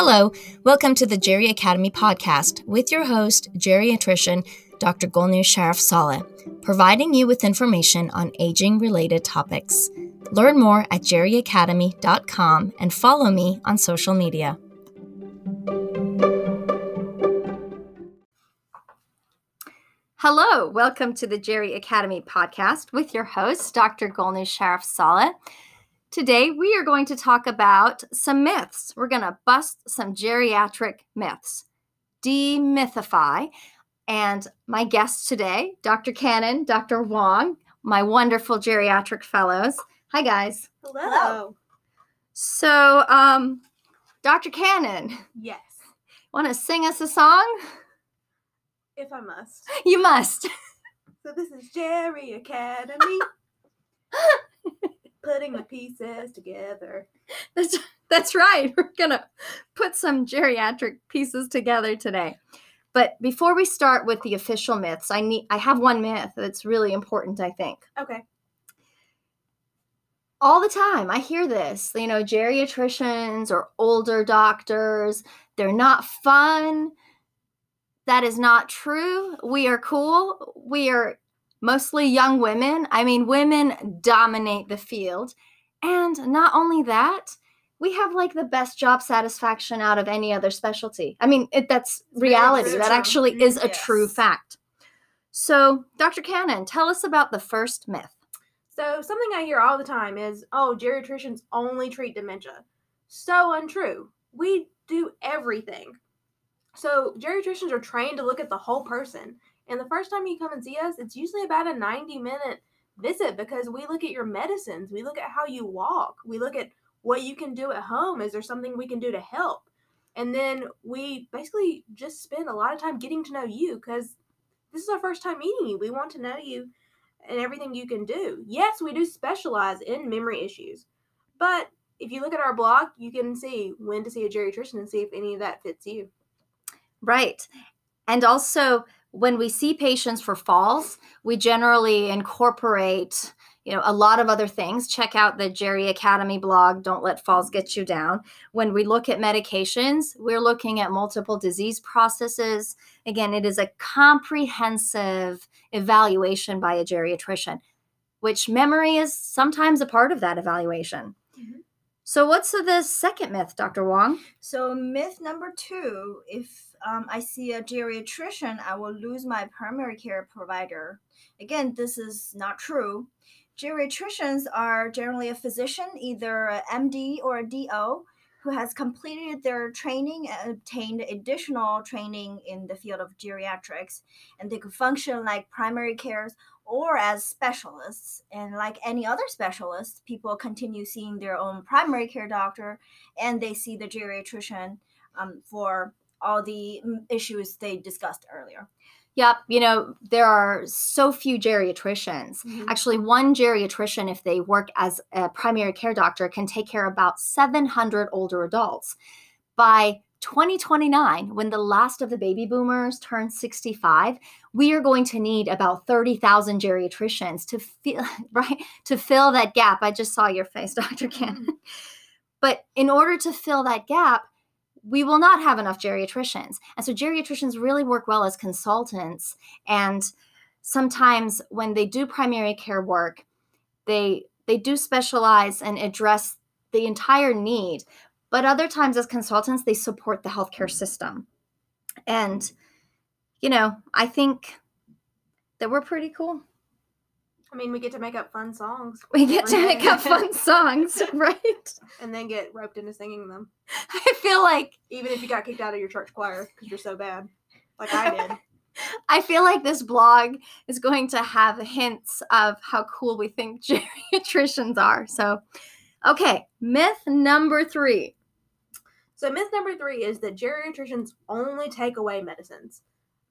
Hello, welcome to the Geri Academy podcast with your host, geriatrician Dr. Golnoosh Sharif Saleh, providing you with information on aging related topics. Learn more at geriacademy.com and follow me on social media. Hello, welcome to the Geri Academy podcast with your host, Dr. Golnoosh Sharif Saleh. Today, we are going to talk about some myths. We're going to bust some geriatric myths, demythify. And my guests today, Dr. Cannon, Dr. Wong, my wonderful geriatric fellows. Hi, guys. Hello. Hello. So, um, Dr. Cannon, Yes, want to sing us a song? if I must. You must. So this is Geri Academy. Putting the pieces together. That's that's right. We're gonna put some geriatric pieces together today. But before we start with the official myths, I need I have one myth that's really important, I think. Okay. All the time I hear this, you know, geriatricians or older doctors, they're not fun. That is not true. We are cool. We are mostly young women. I mean, women dominate the field. And not only that, we have like the best job satisfaction out of any other specialty. I mean, it, that's reality. That actually is a true fact. So, Dr. Cannon, tell us about the first myth. So something I hear all the time is, oh, geriatricians only treat dementia. So untrue. We do everything. So geriatricians are trained to look at the whole person. And the first time you come and see us, it's usually about a 90 minute visit because we look at your medicines, we look at how you walk, we look at what you can do at home. Is there something we can do to help? And then we basically just spend a lot of time getting to know you because this is our first time meeting you. We want to know you and everything you can do. Yes, we do specialize in memory issues, but if you look at our blog, you can see when to see a geriatrician and see if any of that fits you. Right. And also, when we see patients for falls, we generally incorporate, you know, a lot of other things. Check out the Geri Academy blog, Don't Let Falls Get You Down. When we look at medications, we're looking at multiple disease processes. Again, it is a comprehensive evaluation by a geriatrician, which memory is sometimes a part of that evaluation. Mhm. So, what's the second myth, Dr. Wong? So myth number two: if um, I see a geriatrician, I will lose my primary care provider. Again, this is not true. Geriatricians are generally a physician, either a MD or a DO, who has completed their training and obtained additional training in the field of geriatrics, and they could function like primary cares or as specialists. And like any other specialist, people continue seeing their own primary care doctor and they see the geriatrician um, for all the mm, issues they discussed earlier. Yep, you know, there are so few geriatricians. Actually, one geriatrician, if they work as a primary care doctor, can take care of about 700 older adults. By 2029, when the last of the baby boomers turn 65, we are going to need about 30,000 geriatricians to feel right to fill that gap. I just saw your face, Dr. Cannon. But in order to fill that gap, we will not have enough geriatricians. And so geriatricians really work well as consultants. And sometimes when they do primary care work, they they do specialize and address the entire need. But other times as consultants, they support the healthcare system. And you know, I think that we're pretty cool. I mean, we get to make up fun songs. We get to make up fun songs, right? and then get roped into singing them, I feel like even if you got kicked out of your church choir because you're so bad, like I did. I feel like this blog is going to have hints of how cool we think geriatricians are. So, okay, myth number three. So myth number three is that geriatricians only take away medicines.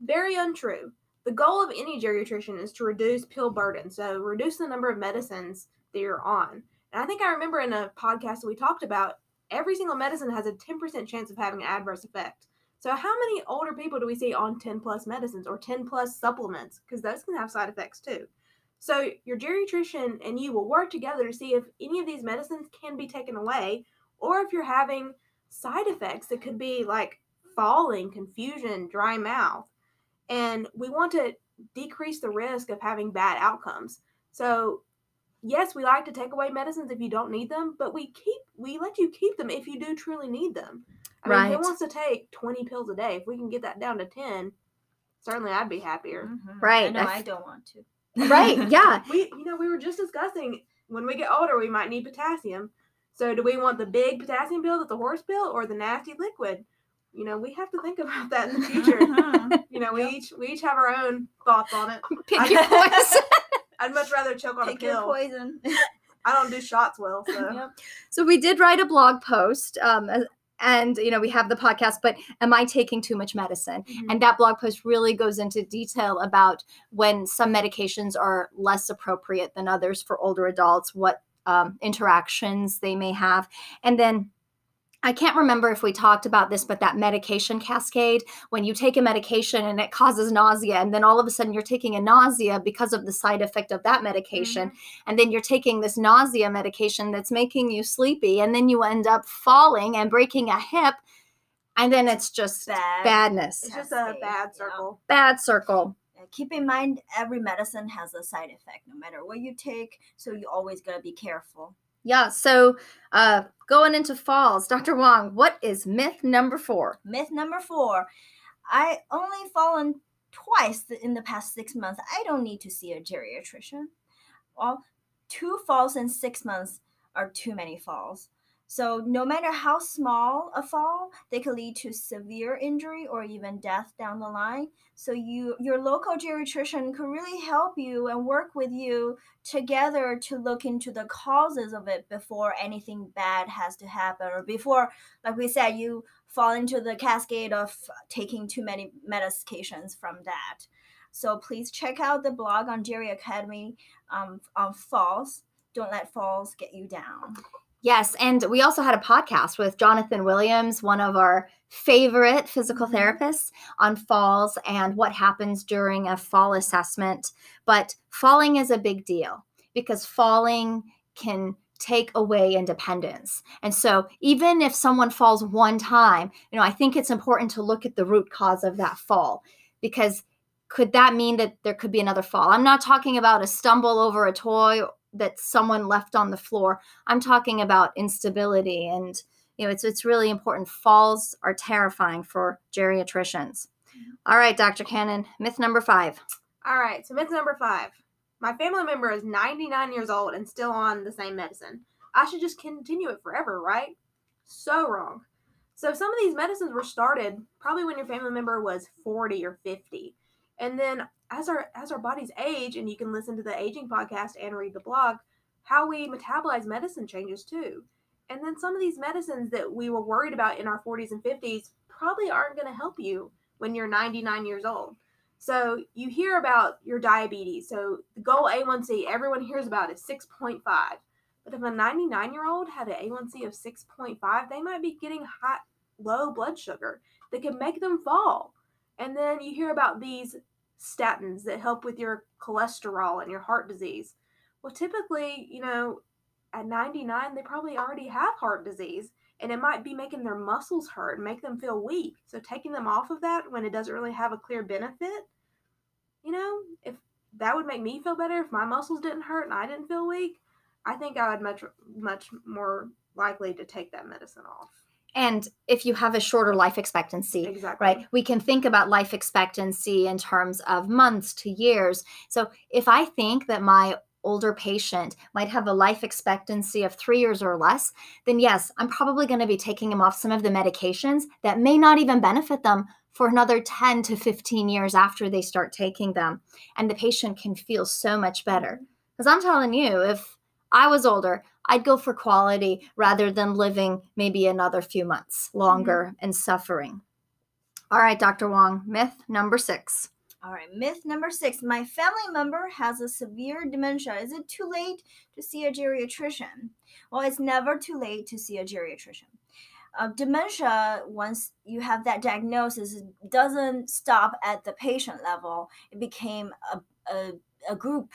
Very untrue. The goal of any geriatrician is to reduce pill burden, so reduce the number of medicines that you're on. And I think I remember in a podcast that we talked about every single medicine has a 10% chance of having an adverse effect. So how many older people do we see on 10 plus medicines or 10 plus supplements? Because those can have side effects too. So your geriatrician and you will work together to see if any of these medicines can be taken away or if you're having side effects that could be like falling, confusion, dry mouth. And we want to decrease the risk of having bad outcomes. So, yes, we like to take away medicines if you don't need them, but we keep we let you keep them if you do truly need them. I mean, who wants to take 20 pills a day? If we can get that down to 10, certainly I'd be happier. Mhm. Right, I know I I, f- don't want to. right. Yeah. We, you know, we were just discussing when we get older, we might need potassium. So, do we want the big potassium pill that's a horse pill or the nasty liquid? You know, we have to think about that in the future. Mhm. you know, we each we each have our own thoughts on it. Pick your poison. I'd much rather choke on Pick a your pill. poison. I don't do shots well, so Yep. So we did write a blog post, um, and you know we have the podcast. But am I taking too much medicine? Mhm. And that blog post really goes into detail about when some medications are less appropriate than others for older adults, what um, interactions they may have, and then. I can't remember if we talked about this, but that medication cascade, when you take a medication and it causes nausea, and then all of a sudden you're taking a nausea because of the side effect of that medication, mm-hmm. and then you're taking this nausea medication that's making you sleepy, and then you end up falling and breaking a hip, and then it's just Bad. badness, it's just a Cascade, bad yeah. circle. bad circle. Keep in mind, every medicine has a side effect, no matter what you take. So you always gotta be careful. Yeah. So, uh, going into falls, Dr. Wong, what is myth number four? Myth number four: I only fallen twice in the past six months. I don't need to see a geriatrician. Well, two falls in six months are too many falls. So no matter how small a fall, they could lead to severe injury or even death down the line. So you your local geriatrician could really help you and work with you together to look into the causes of it before anything bad has to happen or before like we said you fall into the cascade of taking too many medications from that. So please check out the blog on Geri Academy um, on falls. Don't let falls get you down. Yes, and we also had a podcast with Jonathan Williams, one of our favorite physical Mhm. therapists, on falls and what happens during a fall assessment. But falling is a big deal because falling can take away independence. And so even if someone falls one time, you know, I think it's important to look at the root cause of that fall because could that mean that there could be another fall? I'm not talking about a stumble over a toy that someone left on the floor. I'm talking about instability and you know it's it's really important. Falls are terrifying for geriatricians. Mm-hmm. All right, Dr. Cannon, myth number 5. All right, so myth number five. My family member is 99 years old and still on the same medicine. I should just continue it forever, right? So wrong. So some of these medicines were started probably when your family member was 40 or 50. And then as our as our bodies age and you can listen to the aging podcast and read the blog, how we metabolize medicine changes too. And then some of these medicines that we were worried about in our 40s and 50s probably aren't going to help you when you're 99 years old. So you hear about your diabetes. So the goal A1C everyone hears about is 6.5. But if a 99 year old had an A1C of 6.5, they might be getting high, low blood sugar that could make them fall. And then you hear about these statins that help with your cholesterol and your heart disease. Well, typically, you know, at 99, they probably already have heart disease and it might be making their muscles hurt and make them feel weak. So taking them off of that when it doesn't really have a clear benefit, you know, if that would make me feel better if my muscles didn't hurt and I didn't feel weak, I think I would much much more likely to take that medicine off. And if you have a shorter life expectancy, Exactly. right? We can think about life expectancy in terms of months to years. So if I think that my older patient might have a life expectancy of three years or less, then yes, I'm probably going to be taking them off some of the medications that may not even benefit them for another 10 to 15 years after they start taking them. And the patient can feel so much better. Because I'm telling you, if I was older, I'd go for quality rather than living maybe another few months longer and suffering. All right, Dr. Wong, myth number six. All right, myth number six. My family member has a severe dementia. Is it too late to see a geriatrician? Well, it's never too late to see a geriatrician. Uh, dementia, once you have that diagnosis, it doesn't stop at the patient level. It became a, a, a group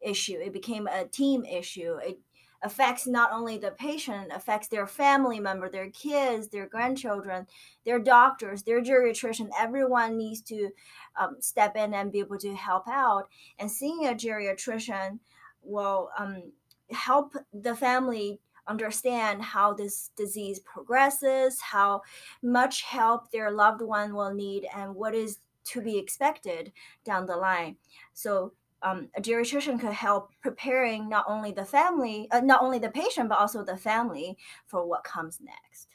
issue, it became a team issue. It affects not only the patient affects their family member their kids their grandchildren their doctors their geriatrician. Everyone needs to um, step in and be able to help out. And seeing a geriatrician will um, help the family understand how this disease progresses how much help their loved one will need and what is to be expected down the line. So um, a geriatrician could help preparing not only the family, uh, not only the patient, but also the family for what comes next.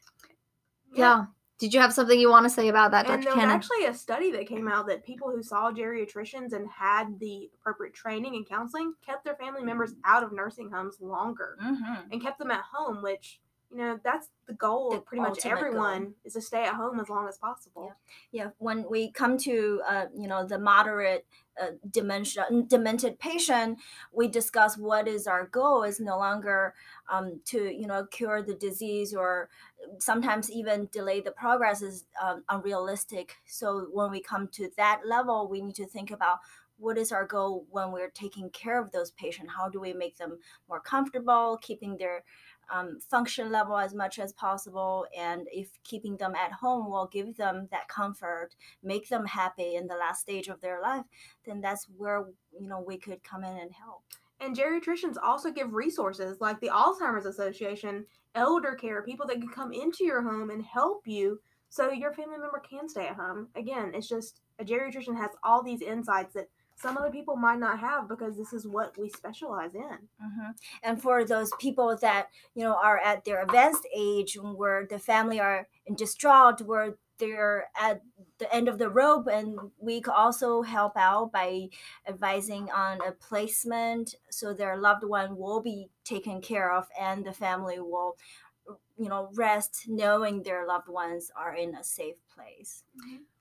Yeah. Did you have something you want to say about that, And Dr. there was actually a study that came out that people who saw geriatricians and had the appropriate training and counseling kept their family members out of nursing homes longer Mm-hmm. and kept them at home, which you know that's the goal The of pretty much ultimate goal. everyone is to stay at home as long as possible. Yeah, when we come to uh, you know the moderate uh, dementia demented patient, we discuss what is our goal is no longer um, to you know cure the disease or sometimes even delay the progress is um, unrealistic. So when we come to that level, we need to think about what is our goal when we're taking care of those patients. How do we make them more comfortable, keeping their um, function level as much as possible and if keeping them at home will give them that comfort make them happy in the last stage of their life then that's where you know we could come in and help And geriatricians also give resources like the Alzheimer's Association, elder care, people that can come into your home and help you so your family member can stay at home. Again, it's just a geriatrician has all these insights that some other people might not have because this is what we specialize in. Mhm. and for those people that you know are at their advanced age where the family are in distraught where they're at the end of the rope and we could also help out by advising on a placement so their loved one will be taken care of and the family will you know rest knowing their loved ones are in a safe place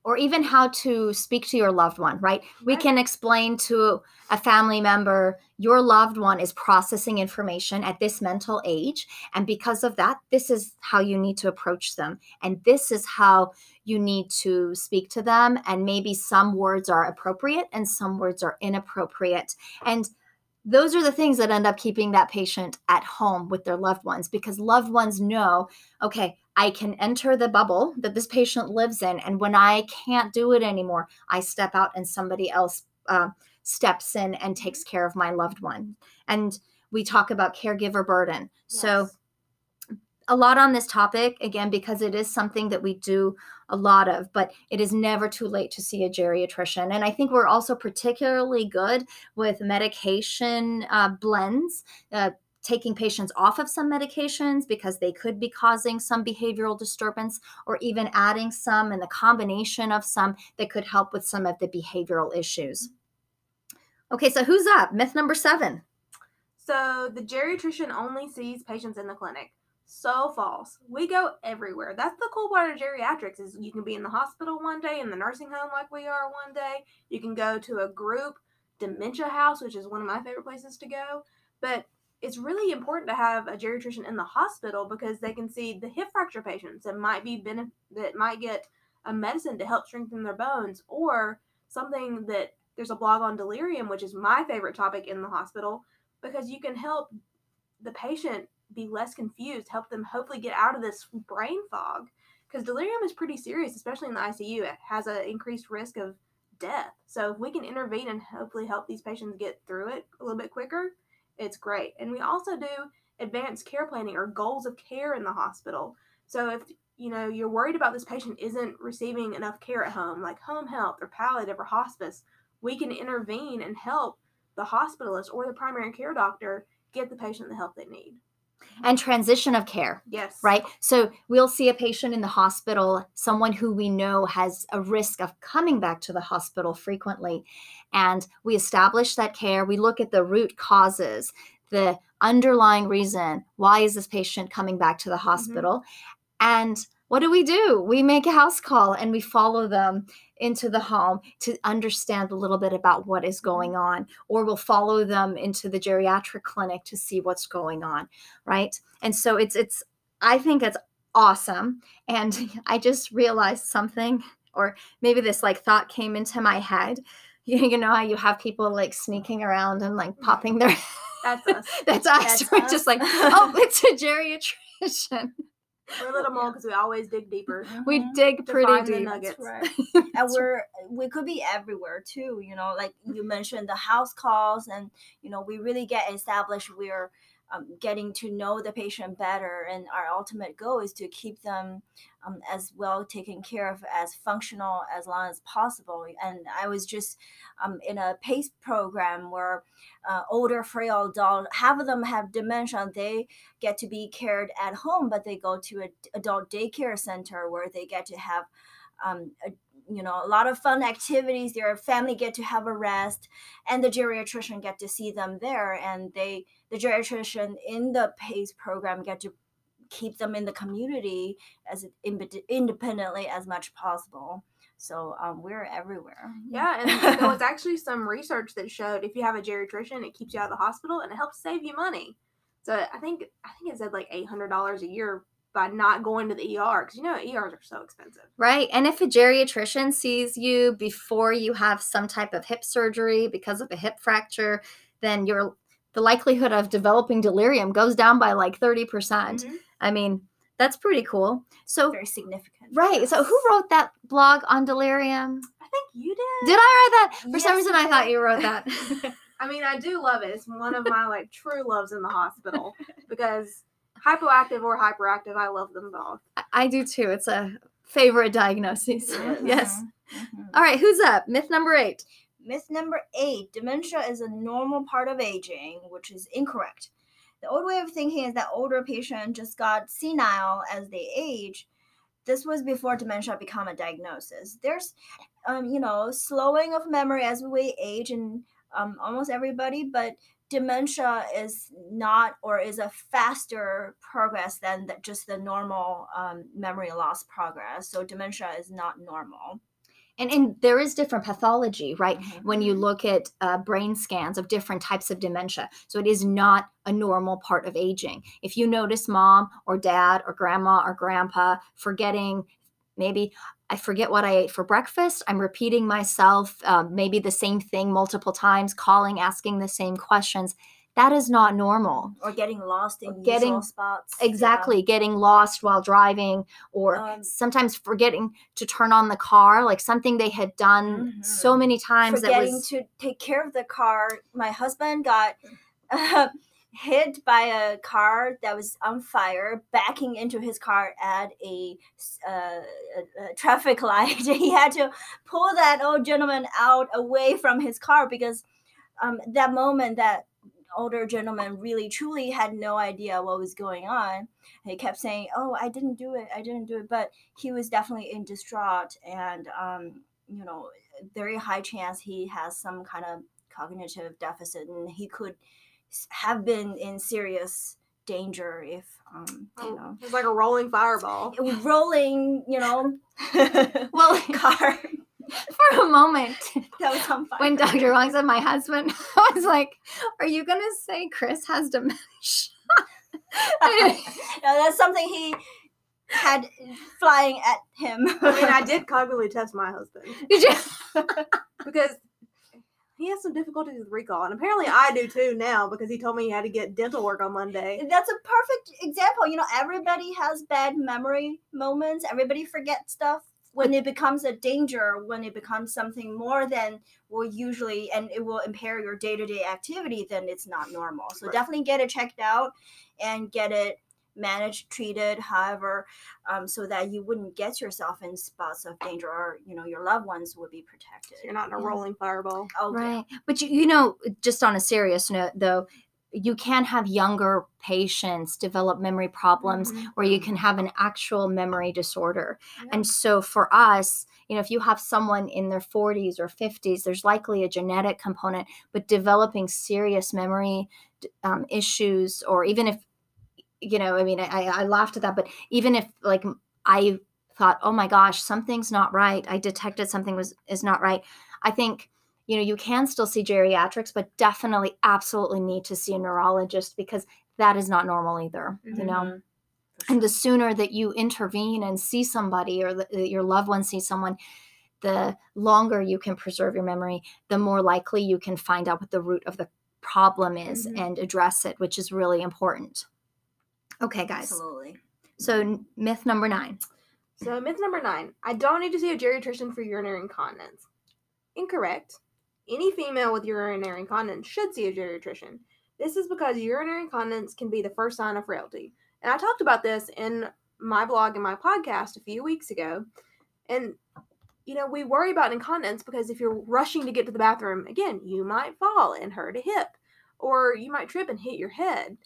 or even how to speak to your loved one, right? We can explain to a family member your loved one is processing information at this mental age. And because of that, this is how you need to approach them. And this is how you need to speak to them. And maybe some words are appropriate and some words are inappropriate. And those are the things that end up keeping that patient at home with their loved ones because loved ones know okay, I can enter the bubble that this patient lives in. And when I can't do it anymore, I step out and somebody else uh, steps in and takes care of my loved one. And we talk about caregiver burden. So, a lot on this topic, again, because it is something that we do a lot of, but it is never too late to see a geriatrician. And I think we're also particularly good with medication uh, blends. Uh, taking patients off of some medications because they could be causing some behavioral disturbance or even adding some and the combination of some that could help with some of the behavioral issues. Okay, so who's up? Myth number seven. So the geriatrician only sees patients in the clinic. So false. We go everywhere. That's the cool part of geriatrics is you can be in the hospital one day, in the nursing home like we are one day. You can go to a group dementia house, which is one of my favorite places to go. But it's really important to have a geriatrician in the hospital because they can see the hip fracture patients that might be benef- that might get a medicine to help strengthen their bones or something that there's a blog on delirium, which is my favorite topic in the hospital because you can help the patient be less confused, help them hopefully get out of this brain fog. Because delirium is pretty serious, especially in the ICU. It has an increased risk of death. So if we can intervene and hopefully help these patients get through it a little bit quicker, it's great. And we also do advanced care planning or goals of care in the hospital. So if you know you're worried about this patient isn't receiving enough care at home, like home health or palliative or hospice, we can intervene and help the hospitalist or the primary care doctor get the patient the help they need. And transition of care. Yes. right? So we'll see a patient in the hospital, someone who we know has a risk of coming back to the hospital frequently. And we establish that care. We look at the root causes, the underlying reason why is this patient coming back to the mm-hmm. hospital? And what do we do? We make a house call and we follow them into the home to understand a little bit about what is going on, or we'll follow them into the geriatric clinic to see what's going on, right? And so it's it's I think it's awesome. And I just realized something, or maybe this like thought came into my head. You, you know how you have people like sneaking around and like popping their That's us. That's us. That's We're us. just like, oh, it's a geriatrician. We're little more because we always dig deeper. We Mhm. dig pretty deep. nuggets. That's right. and we're we could be everywhere too you know like you mentioned the house calls and you know we really get established we're um, getting to know the patient better and our ultimate goal is to keep them um, as well taken care of as functional as long as possible. And i was just um, in a pace program where uh, older frail adults half of them have dementia they get to be cared at home but they go to an adult daycare center where they get to have um, a, you know a lot of fun activities their family get to have a rest and the geriatrician get to see them there and they the geriatrician in the pace program get to keep them in the community as ind- independently as much possible. So um, we're everywhere. Yeah, and there was actually some research that showed if you have a geriatrician, it keeps you out of the hospital and it helps save you money. So I think I think it said like eight hundred dollars a year by not going to the ER because you know ERs are so expensive. Right. And if a geriatrician sees you before you have some type of hip surgery because of a hip fracture, then your the likelihood of developing delirium goes down by like 30%. percent Mhm. I mean, that's pretty cool. So very significant right. So who wrote that blog on delirium? I think you did. Did I write that? For some reason I thought you wrote that. I mean, I do love it. It's one of my like true loves in the hospital because hypoactive or hyperactive, I love them both. I- I do too. It's a favorite diagnosis. Yes. yes. Mhm. All right, who's up? Myth number 8. Myth number eight dementia is a normal part of aging, which is incorrect. The old way of thinking is that older patients just got senile as they age. This was before dementia became a diagnosis. There's, um, you know, slowing of memory as we age in um, almost everybody, but dementia is not or is a faster progress than the, just the normal um, memory loss progress. So dementia is not normal. And, and there is different pathology, right? Mhm. When you look at uh, brain scans of different types of dementia. So it is not a normal part of aging. If you notice mom or dad or grandma or grandpa forgetting, maybe I forget what I ate for breakfast, I'm repeating myself, um, maybe the same thing multiple times, calling, asking the same questions, that is not normal. or getting lost in getting- spots. yeah. Exactly, getting lost while driving, or Um, sometimes forgetting to turn on the car, like something they had done so Mhm. many times that Forgetting was to take care of the car. My husband got uh, hit by a car that was on fire, backing into his car at a, uh, a, traffic light. he had to pull that old gentleman out away from his car because um, that moment that older gentleman really truly had no idea what was going on he kept saying oh i didn't do it i didn't do it but he was definitely in distraught and um, you know very high chance he has some kind of cognitive deficit and he could have been in serious danger if um, you know It's like a rolling fireball. rolling you know well car for a moment that was on fire when Dr. Wong said my husband, I was like, Are you gonna say Chris has dementia? no, that's something he had flying at him. I mean, I did cognitively test my husband Did you? because he has some difficulties with recall, and apparently I do too now because he told me he had to get dental work on Monday. That's a perfect example. You know, everybody has bad memory moments. Everybody forgets stuff. When it becomes a danger, when it becomes something more than will usually, and it will impair your day to day activity, then it's not normal. So Right. definitely get it checked out and get it managed, treated, however, um, so that you wouldn't get yourself in spots of danger or, you know, your loved ones would be protected. So you're not in a Yeah. rolling fireball. Oh, yeah. Right. But you, you know, just on a serious note though, you can have younger patients develop memory problems Mhm. where you can have an actual memory disorder. Yeah. And so for us, you know, if you have someone in their 40s or 50s, there's likely a genetic component, but developing serious memory um, issues, or even if, you know, I mean, I, I laughed at that, but even if like I thought, oh my gosh, something's not right, I detected something was is not right. I think you know you can still see geriatrics, but definitely, absolutely need to see a neurologist because that is not normal either. You know Mhm. And the sooner that you intervene and see somebody or that your loved one sees someone the longer you can preserve your memory the more likely you can find out what the root of the problem is Mhm. and address it, which is really important. Okay, guys. Absolutely. So n- myth number nine. So myth number nine: I don't need to see a geriatrician for urinary incontinence. Incorrect. Any female with urinary incontinence should see a geriatrician. This is because urinary incontinence can be the first sign of frailty. And I talked about this in my blog and my podcast a few weeks ago. And you know, we worry about incontinence because if you're rushing to get to the bathroom, again, you might fall and hurt a hip, or you might trip and hit your head.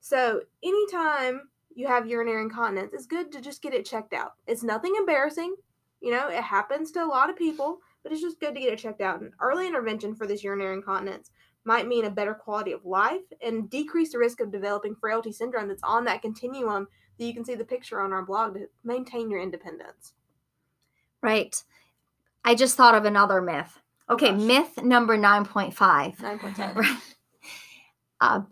So, anytime you have urinary incontinence, it's good to just get it checked out. It's nothing embarrassing. You know, it happens to a lot of people, but it's just good to get it checked out. And early intervention for this urinary incontinence might mean a better quality of life and decrease the risk of developing frailty syndrome that's on that continuum that you can see the picture on our blog to maintain your independence. Right. I just thought of another myth. Okay, gosh. myth number 9.5. 9.10. Right. Uh,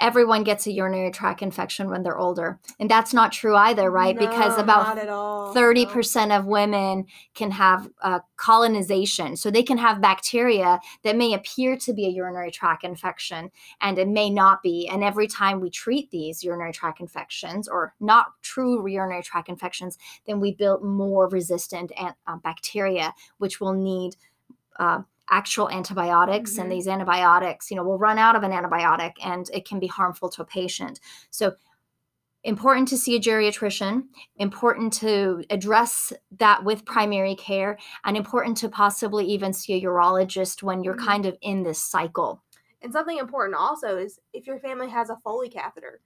everyone gets a urinary tract infection when they're older. And that's not true either, right? because about not at all. 30% of women can have uh, colonization. So they can have bacteria that may appear to be a urinary tract infection and it may not be. And every time we treat these urinary tract infections or not true urinary tract infections, then we build more resistant an- uh, bacteria, which will need. Uh, actual antibiotics and Mhm. these antibiotics you know will run out of an antibiotic and it can be harmful to a patient so important to see a geriatrician, important to address that with primary care, and important to possibly even see a urologist when you're Mhm. kind of in this cycle. And something important also is if your family has a Foley catheter,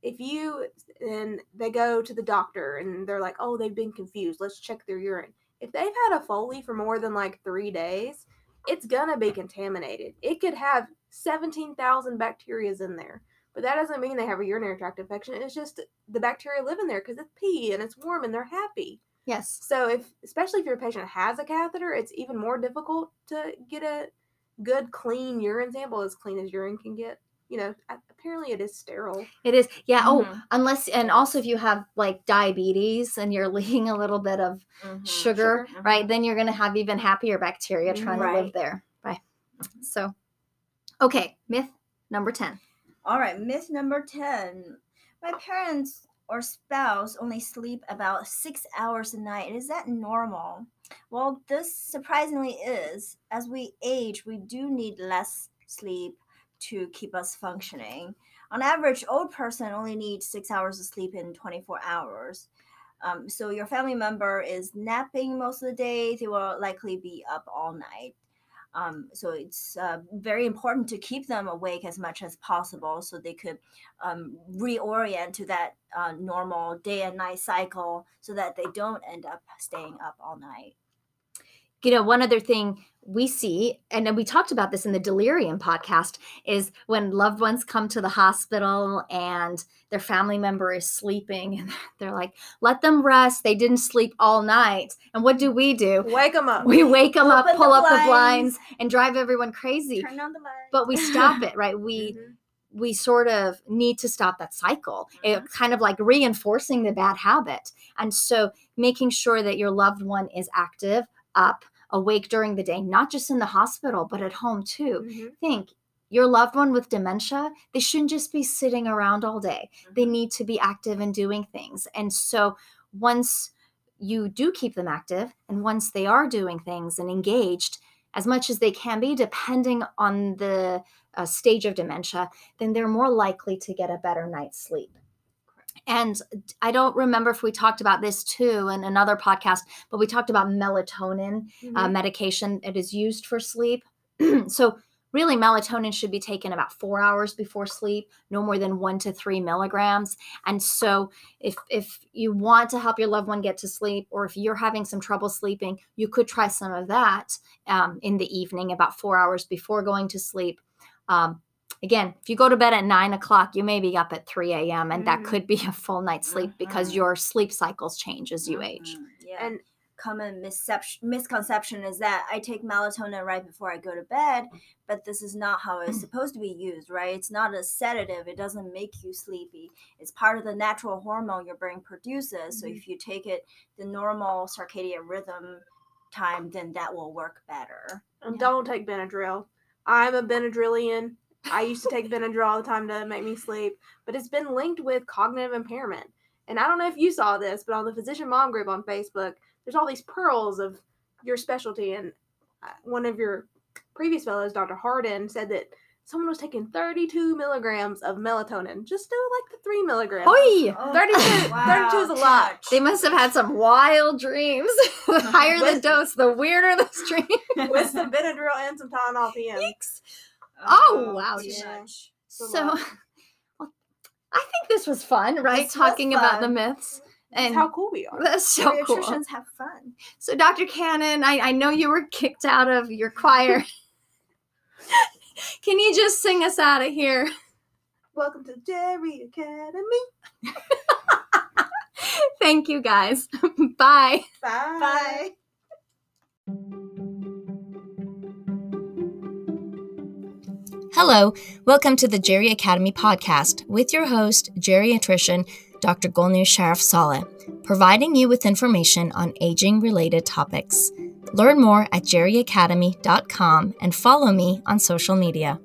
if you and they go to the doctor and they're like, oh, they've been confused, let's check their urine. If they've had a Foley for more than like three days, it's gonna be contaminated. It could have 17,000 bacterias in there. But that doesn't mean they have a urinary tract infection. It's just the bacteria live in there because it's pee and it's warm and they're happy. Yes. So if especially if your patient has a catheter, it's even more difficult to get a good clean urine sample as clean as urine can get. You know, apparently it is sterile. It is. Yeah. Oh, Mhm. unless, and also if you have like diabetes and you're leaking a little bit of Mhm. sugar, Sugar, right? Then you're going to have even happier bacteria trying to live there. Right. So, okay. Myth number 10. All right, myth number 10. My parents or spouse only sleep about six hours a night. Is that normal? Well, this surprisingly is. As we age, we do need less sleep to keep us functioning. On average, old person only needs six hours of sleep in 24 hours. Um, so your family member is napping most of the day, they will likely be up all night. Um, so it's uh, very important to keep them awake as much as possible so they could um, reorient to that uh, normal day and night cycle so that they don't end up staying up all night. You know, one other thing we see, and then we talked about this in the delirium podcast, is when loved ones come to the hospital and their family member is sleeping and they're like, let them rest. They didn't sleep all night. And what do we do? Wake them up. We wake them up, Open the pull up the blinds. blinds, and drive everyone crazy. Turn on the light. But we stop it, right? We Mhm. we sort of need to stop that cycle it kind of like reinforcing the bad habit and so making sure that your loved one is active up awake during the day not just in the hospital but at home too. Mhm. think your loved one with dementia they shouldn't just be sitting around all day. They need to be active and doing things. And so once you do keep them active and once they are doing things and engaged as much as they can be depending on the uh, stage of dementia then they're more likely to get a better night's sleep and i don't remember if we talked about this too in another podcast but we talked about melatonin uh, Mhm. medication it is used for sleep. So really melatonin should be taken about four hours before sleep no more than one to three milligrams. And so if if you want to help your loved one get to sleep or if you're having some trouble sleeping you could try some of that um, in the evening about four hours before going to sleep. Um, again if you go to bed at nine o'clock you may be up at 3 a.m and that Mhm. could be a full night's sleep because Mhm. your sleep cycles change as you age Mhm, Yeah. And common misconception is that I take melatonin right before I go to bed, but this is not how it's supposed to be used, right? It's not a sedative. It doesn't make you sleepy. It's part of the natural hormone your brain produces. So Mhm. if you take it the normal circadian rhythm time, then that will work better. And Yeah. don't take Benadryl. I'm a Benadrylian, I used to take Benadryl all the time to make me sleep, but it's been linked with cognitive impairment. And I don't know if you saw this, but on the Physician Mom group on Facebook, there's all these pearls of your specialty. And uh, one of your previous fellows, Dr. Hardin, said that someone was taking 32 milligrams of melatonin. Just do like the three milligrams. Oi! Oh, 32 wow, 32 is a lot. They must have had some wild dreams. the higher the dose, the weirder the dream. with some Benadryl and some Tylenol PM. Oh, um, wow, too yeah. much. So, well, I think this was fun, right? This was Talking about the fun. myths. That's And how cool we are. that's so cool. Geriatricians have fun. So, Dr. Cannon, I, I know you were kicked out of your choir. Can you just sing us out of here? Welcome to Geri Academy. Thank you, guys. Bye. Bye. Bye. Hello, welcome to the Geri Academy podcast with your host, geriatrician Dr. Golnoosh Sharif Saleh, providing you with information on aging related topics. Learn more at geriacademy.com and follow me on social media.